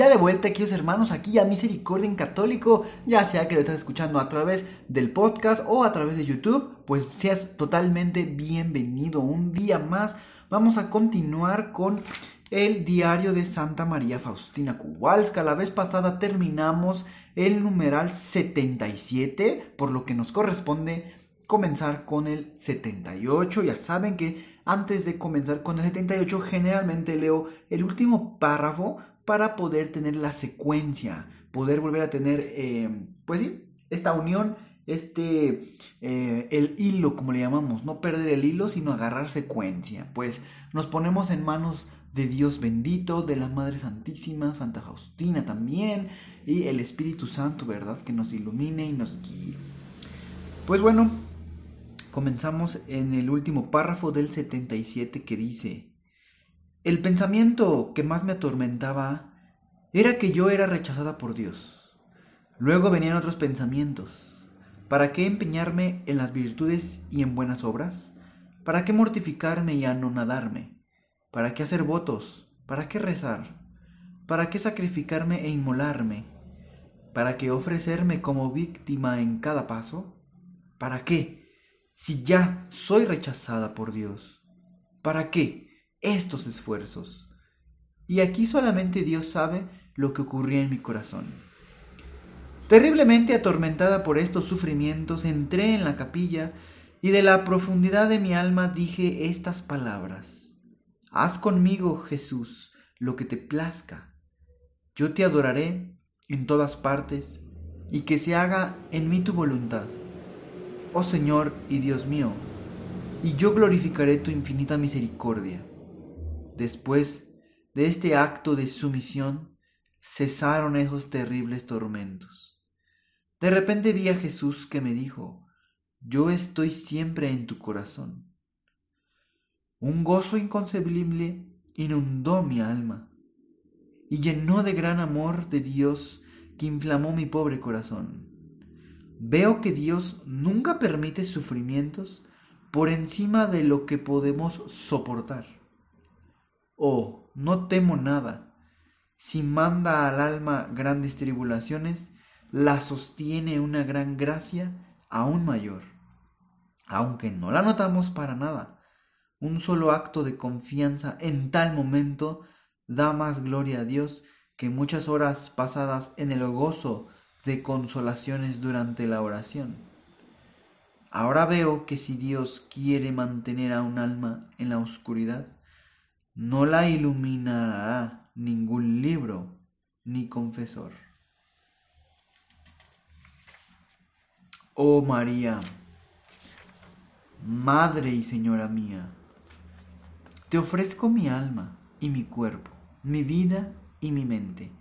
Ya de vuelta, queridos hermanos, aquí a Misericordia en Católico, ya sea que lo estés escuchando a través del podcast o a través de YouTube, pues seas totalmente bienvenido. Un día más vamos a continuar con el diario de Santa María Faustina Kowalska. La vez pasada terminamos el numeral 77, por lo que nos corresponde comenzar con el 78. Ya saben que antes de comenzar con el 78 generalmente leo el último párrafo para poder tener la secuencia, poder volver a tener, eh, pues sí, esta unión, este, eh, el hilo, como le llamamos, no perder el hilo, sino agarrar secuencia. Pues nos ponemos en manos de Dios bendito, de la Madre Santísima, Santa Faustina también, y el Espíritu Santo, ¿verdad? Que nos ilumine y nos guíe. Pues bueno, comenzamos en el último párrafo del 77 que dice, el pensamiento que más me atormentaba era que yo era rechazada por Dios. Luego venían otros pensamientos. ¿Para qué empeñarme en las virtudes y en buenas obras? ¿Para qué mortificarme y anonadarme? ¿Para qué hacer votos? ¿Para qué rezar? ¿Para qué sacrificarme e inmolarme? ¿Para qué ofrecerme como víctima en cada paso? ¿Para qué? Si ya soy rechazada por Dios. ¿Para qué? Estos esfuerzos. Y aquí solamente Dios sabe lo que ocurría en mi corazón. Terriblemente atormentada por estos sufrimientos, entré en la capilla y de la profundidad de mi alma dije estas palabras. Haz conmigo, Jesús, lo que te plazca. Yo te adoraré en todas partes y que se haga en mí tu voluntad. Oh Señor y Dios mío, y yo glorificaré tu infinita misericordia. Después de este acto de sumisión, cesaron esos terribles tormentos. De repente vi a Jesús que me dijo, yo estoy siempre en tu corazón. Un gozo inconcebible inundó mi alma y llenó de gran amor de Dios que inflamó mi pobre corazón. Veo que Dios nunca permite sufrimientos por encima de lo que podemos soportar. Oh, no temo nada. Si manda al alma grandes tribulaciones, la sostiene una gran gracia aún mayor. Aunque no la notamos para nada, un solo acto de confianza en tal momento da más gloria a Dios que muchas horas pasadas en el gozo de consolaciones durante la oración. Ahora veo que si Dios quiere mantener a un alma en la oscuridad, no la iluminará ningún libro ni confesor. Oh María, Madre y Señora mía, te ofrezco mi alma y mi cuerpo, mi vida y mi mente,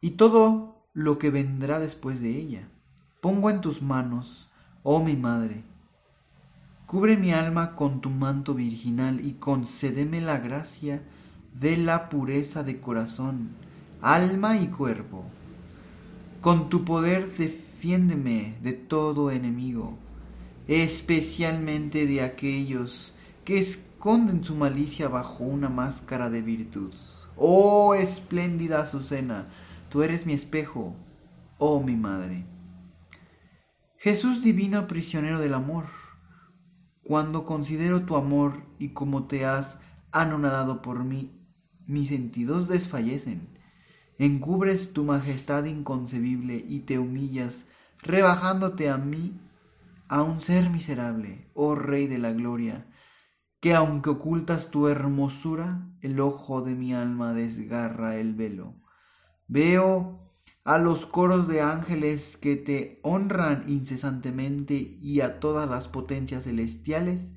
y todo lo que vendrá después de ella. Pongo en tus manos, oh mi Madre, Cubre mi alma con tu manto virginal y concédeme la gracia de la pureza de corazón, alma y cuerpo. Con tu poder defiéndeme de todo enemigo, especialmente de aquellos que esconden su malicia bajo una máscara de virtud. Oh espléndida Azucena, tú eres mi espejo, oh mi madre. Jesús divino prisionero del amor, cuando considero tu amor y cómo te has anonadado por mí, mis sentidos desfallecen. Encubres tu majestad inconcebible y te humillas, rebajándote a mí, a un ser miserable, oh Rey de la Gloria, que aunque ocultas tu hermosura, el ojo de mi alma desgarra el velo. Veo a los coros de ángeles que te honran incesantemente y a todas las potencias celestiales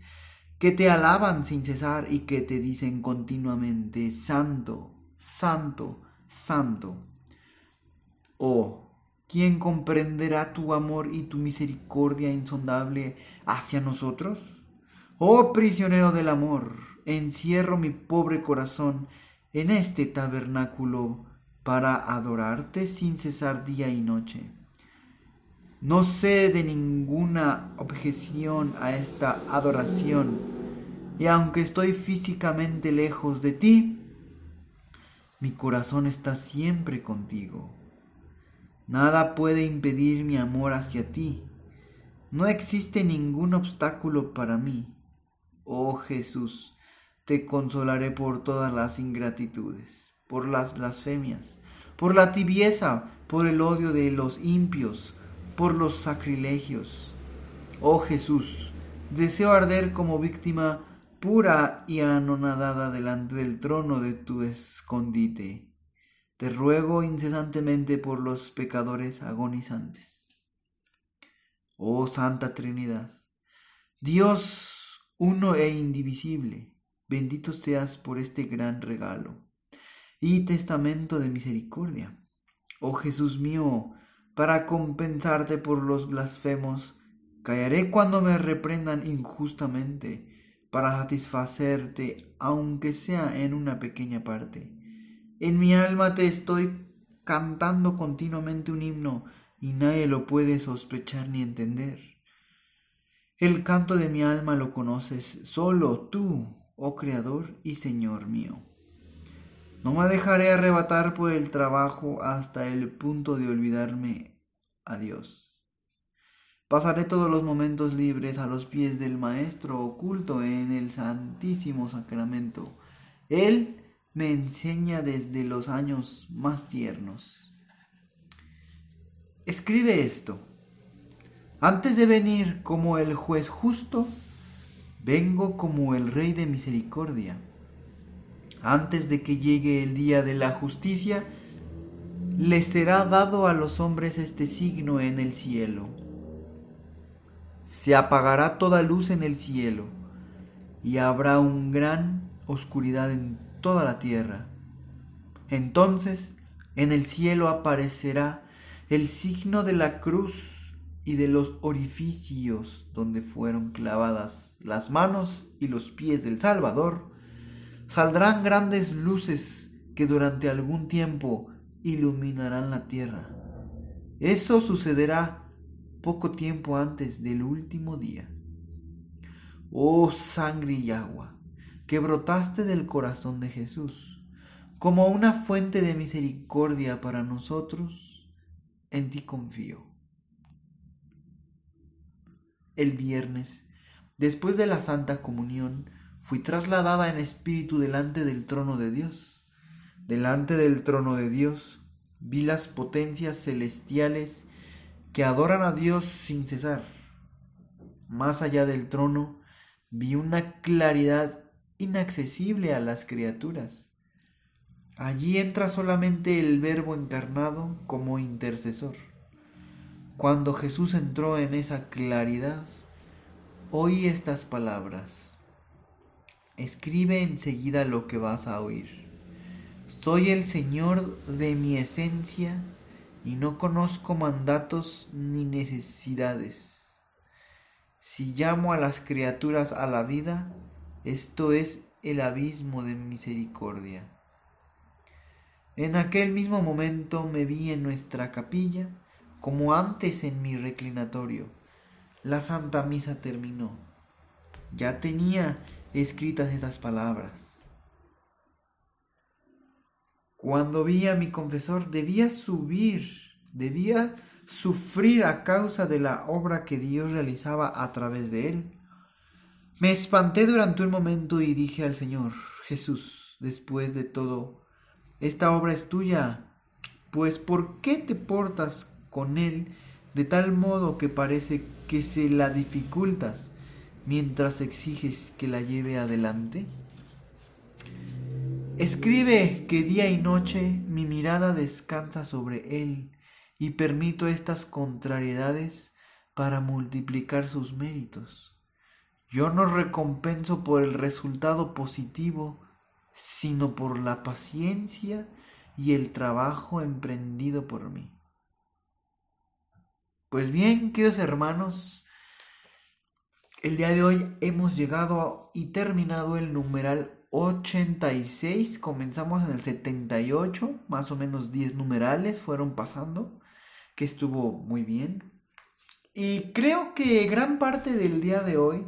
que te alaban sin cesar y que te dicen continuamente, Santo, Santo, santo. Oh, ¿quién comprenderá tu amor y tu misericordia insondable hacia nosotros? Oh prisionero del amor, encierro mi pobre corazón en este tabernáculo para adorarte sin cesar día y noche. No sé de ninguna objeción a esta adoración, y aunque estoy físicamente lejos de ti, mi corazón está siempre contigo. Nada puede impedir mi amor hacia ti. No existe ningún obstáculo para mí. Oh Jesús, te consolaré por todas las ingratitudes, por las blasfemias, por la tibieza, por el odio de los impios, por los sacrilegios. Oh Jesús, deseo arder como víctima pura y anonadada delante del trono de tu escondite. Te ruego incesantemente por los pecadores agonizantes. Oh Santa Trinidad, Dios uno e indivisible, bendito seas por este gran regalo y testamento de misericordia. Oh Jesús mío, para compensarte por los blasfemos, callaré cuando me reprendan injustamente, para satisfacerte, aunque sea en una pequeña parte. En mi alma te estoy cantando continuamente un himno, y nadie lo puede sospechar ni entender. El canto de mi alma lo conoces solo tú, oh Creador y Señor mío. No me dejaré arrebatar por el trabajo hasta el punto de olvidarme a Dios. Pasaré todos los momentos libres a los pies del Maestro oculto en el Santísimo Sacramento. Él me enseña desde los años más tiernos. Escribe esto. Antes de venir como el juez justo, vengo como el Rey de misericordia antes de que llegue el día de la justicia, les será dado a los hombres este signo en el cielo. Se apagará toda luz en el cielo y habrá un gran oscuridad en toda la tierra. Entonces en el cielo aparecerá el signo de la cruz y de los orificios donde fueron clavadas las manos y los pies del Salvador saldrán grandes luces que durante algún tiempo iluminarán la tierra. Eso sucederá poco tiempo antes del último día. Oh sangre y agua, que brotaste del corazón de Jesús, como una fuente de misericordia para nosotros, en ti confío. El viernes, después de la Santa Comunión, fui trasladada en espíritu delante del trono de Dios. Delante del trono de Dios vi las potencias celestiales que adoran a Dios sin cesar. Más allá del trono vi una claridad inaccesible a las criaturas. Allí entra solamente el Verbo encarnado como intercesor. Cuando Jesús entró en esa claridad, oí estas palabras. Escribe enseguida lo que vas a oír. Soy el Señor de mi esencia y no conozco mandatos ni necesidades. Si llamo a las criaturas a la vida, esto es el abismo de misericordia. En aquel mismo momento me vi en nuestra capilla, como antes en mi reclinatorio. La Santa Misa terminó. Ya tenía escritas esas palabras. Cuando vi a mi confesor debía subir, debía sufrir a causa de la obra que Dios realizaba a través de él. Me espanté durante un momento y dije al Señor, Jesús, después de todo, esta obra es tuya, pues ¿por qué te portas con él de tal modo que parece que se la dificultas? Mientras exiges que la lleve adelante? Escribe que día y noche mi mirada descansa sobre él y permito estas contrariedades para multiplicar sus méritos. Yo no recompenso por el resultado positivo, sino por la paciencia y el trabajo emprendido por mí. Pues bien, queridos hermanos, el día de hoy hemos llegado y terminado el numeral 86, comenzamos en el 78, más o menos 10 numerales fueron pasando, que estuvo muy bien. Y creo que gran parte del día de hoy,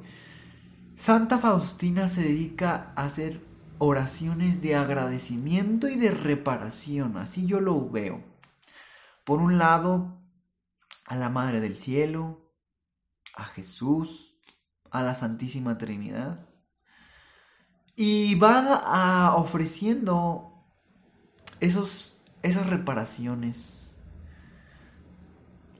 Santa Faustina se dedica a hacer oraciones de agradecimiento y de reparación, así yo lo veo. Por un lado, a la Madre del Cielo, a Jesús, a la Santísima Trinidad, y va a ofreciendo esos, esas reparaciones.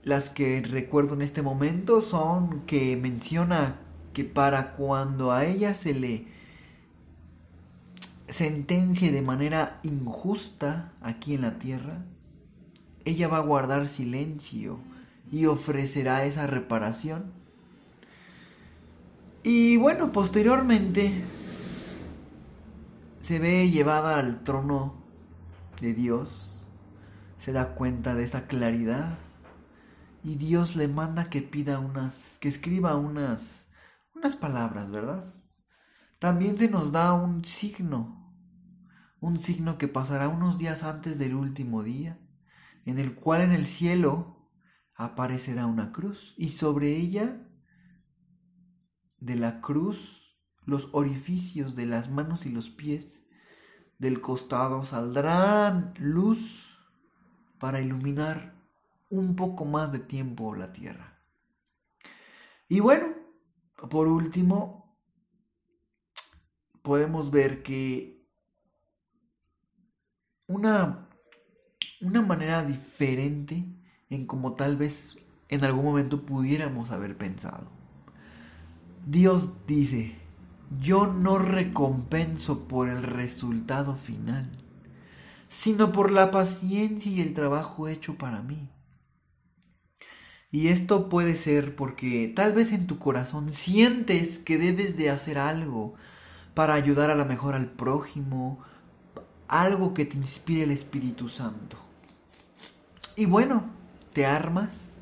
Las que recuerdo en este momento son que menciona que para cuando a ella se le sentencie de manera injusta aquí en la tierra, ella va a guardar silencio y ofrecerá esa reparación. Y bueno, posteriormente se ve llevada al trono de Dios, se da cuenta de esa claridad y Dios le manda que pida unas, que escriba unas, unas palabras, ¿verdad? También se nos da un signo, un signo que pasará unos días antes del último día, en el cual en el cielo aparecerá una cruz y sobre ella de la cruz los orificios de las manos y los pies del costado saldrán luz para iluminar un poco más de tiempo la tierra. Y bueno, por último, podemos ver que una, una manera diferente en como tal vez en algún momento pudiéramos haber pensado. Dios dice, yo no recompenso por el resultado final, sino por la paciencia y el trabajo hecho para mí. Y esto puede ser porque tal vez en tu corazón sientes que debes de hacer algo para ayudar a la mejor al prójimo, algo que te inspire el Espíritu Santo. Y bueno, te armas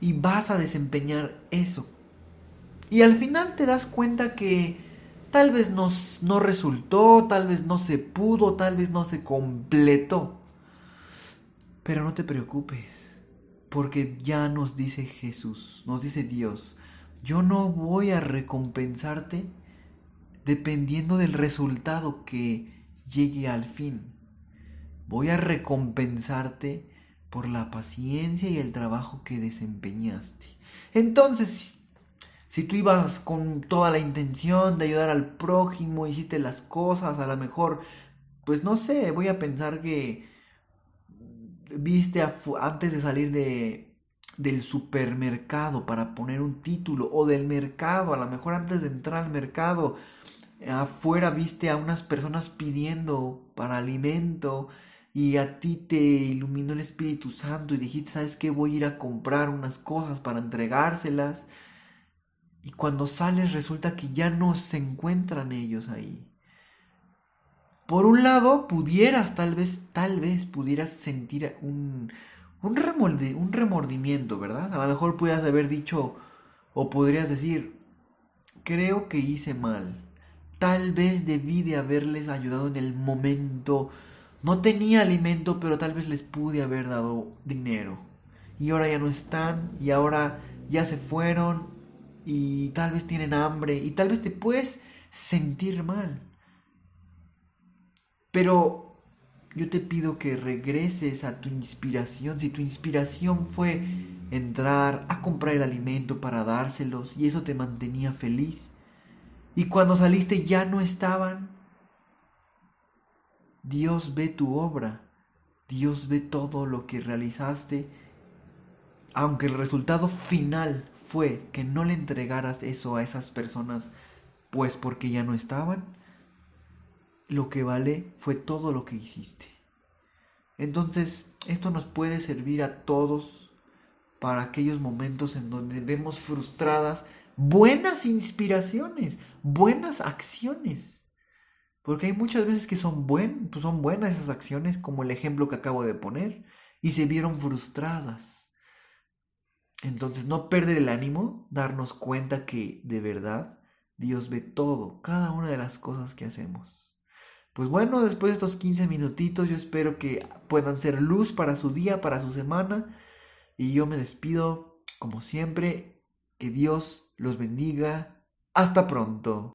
y vas a desempeñar eso. Y al final te das cuenta que tal vez no, no resultó, tal vez no se pudo, tal vez no se completó. Pero no te preocupes, porque ya nos dice Jesús, nos dice Dios, yo no voy a recompensarte dependiendo del resultado que llegue al fin. Voy a recompensarte por la paciencia y el trabajo que desempeñaste. Entonces, si tú ibas con toda la intención de ayudar al prójimo, hiciste las cosas, a lo mejor, pues no sé, voy a pensar que viste antes de salir de, del supermercado para poner un título o del mercado, a lo mejor antes de entrar al mercado, afuera viste a unas personas pidiendo para alimento y a ti te iluminó el Espíritu Santo y dijiste, ¿sabes qué? Voy a ir a comprar unas cosas para entregárselas. Y cuando sales resulta que ya no se encuentran ellos ahí. Por un lado, pudieras, tal vez, tal vez pudieras sentir un, un, un remordimiento, ¿verdad? A lo mejor pudieras haber dicho, o podrías decir, creo que hice mal Tal vez debí de haberles ayudado en el momento. No tenía alimento, pero tal vez les pude haber dado dinero. Y ahora ya no están, y ahora ya se fueron, y tal vez tienen hambre, y tal vez te puedes sentir mal. Pero yo te pido que regreses a tu inspiración. Si tu inspiración fue entrar a comprar el alimento para dárselos y eso te mantenía feliz, y cuando saliste ya no estaban. Dios ve tu obra, Dios ve todo lo que realizaste, aunque el resultado final fue que no le entregaras eso a esas personas, pues porque ya no estaban, lo que vale fue todo lo que hiciste. Entonces, esto nos puede servir a todos para aquellos momentos en donde vemos frustradas buenas inspiraciones, buenas acciones. Porque hay muchas veces que son, buen, pues son buenas esas acciones, como el ejemplo que acabo de poner, y se vieron frustradas. Entonces, no perder el ánimo, darnos cuenta que de verdad Dios ve todo, cada una de las cosas que hacemos. Pues bueno, después de estos 15 minutitos, yo espero que puedan ser luz para su día, para su semana. Y yo me despido, como siempre, que Dios los bendiga. Hasta pronto.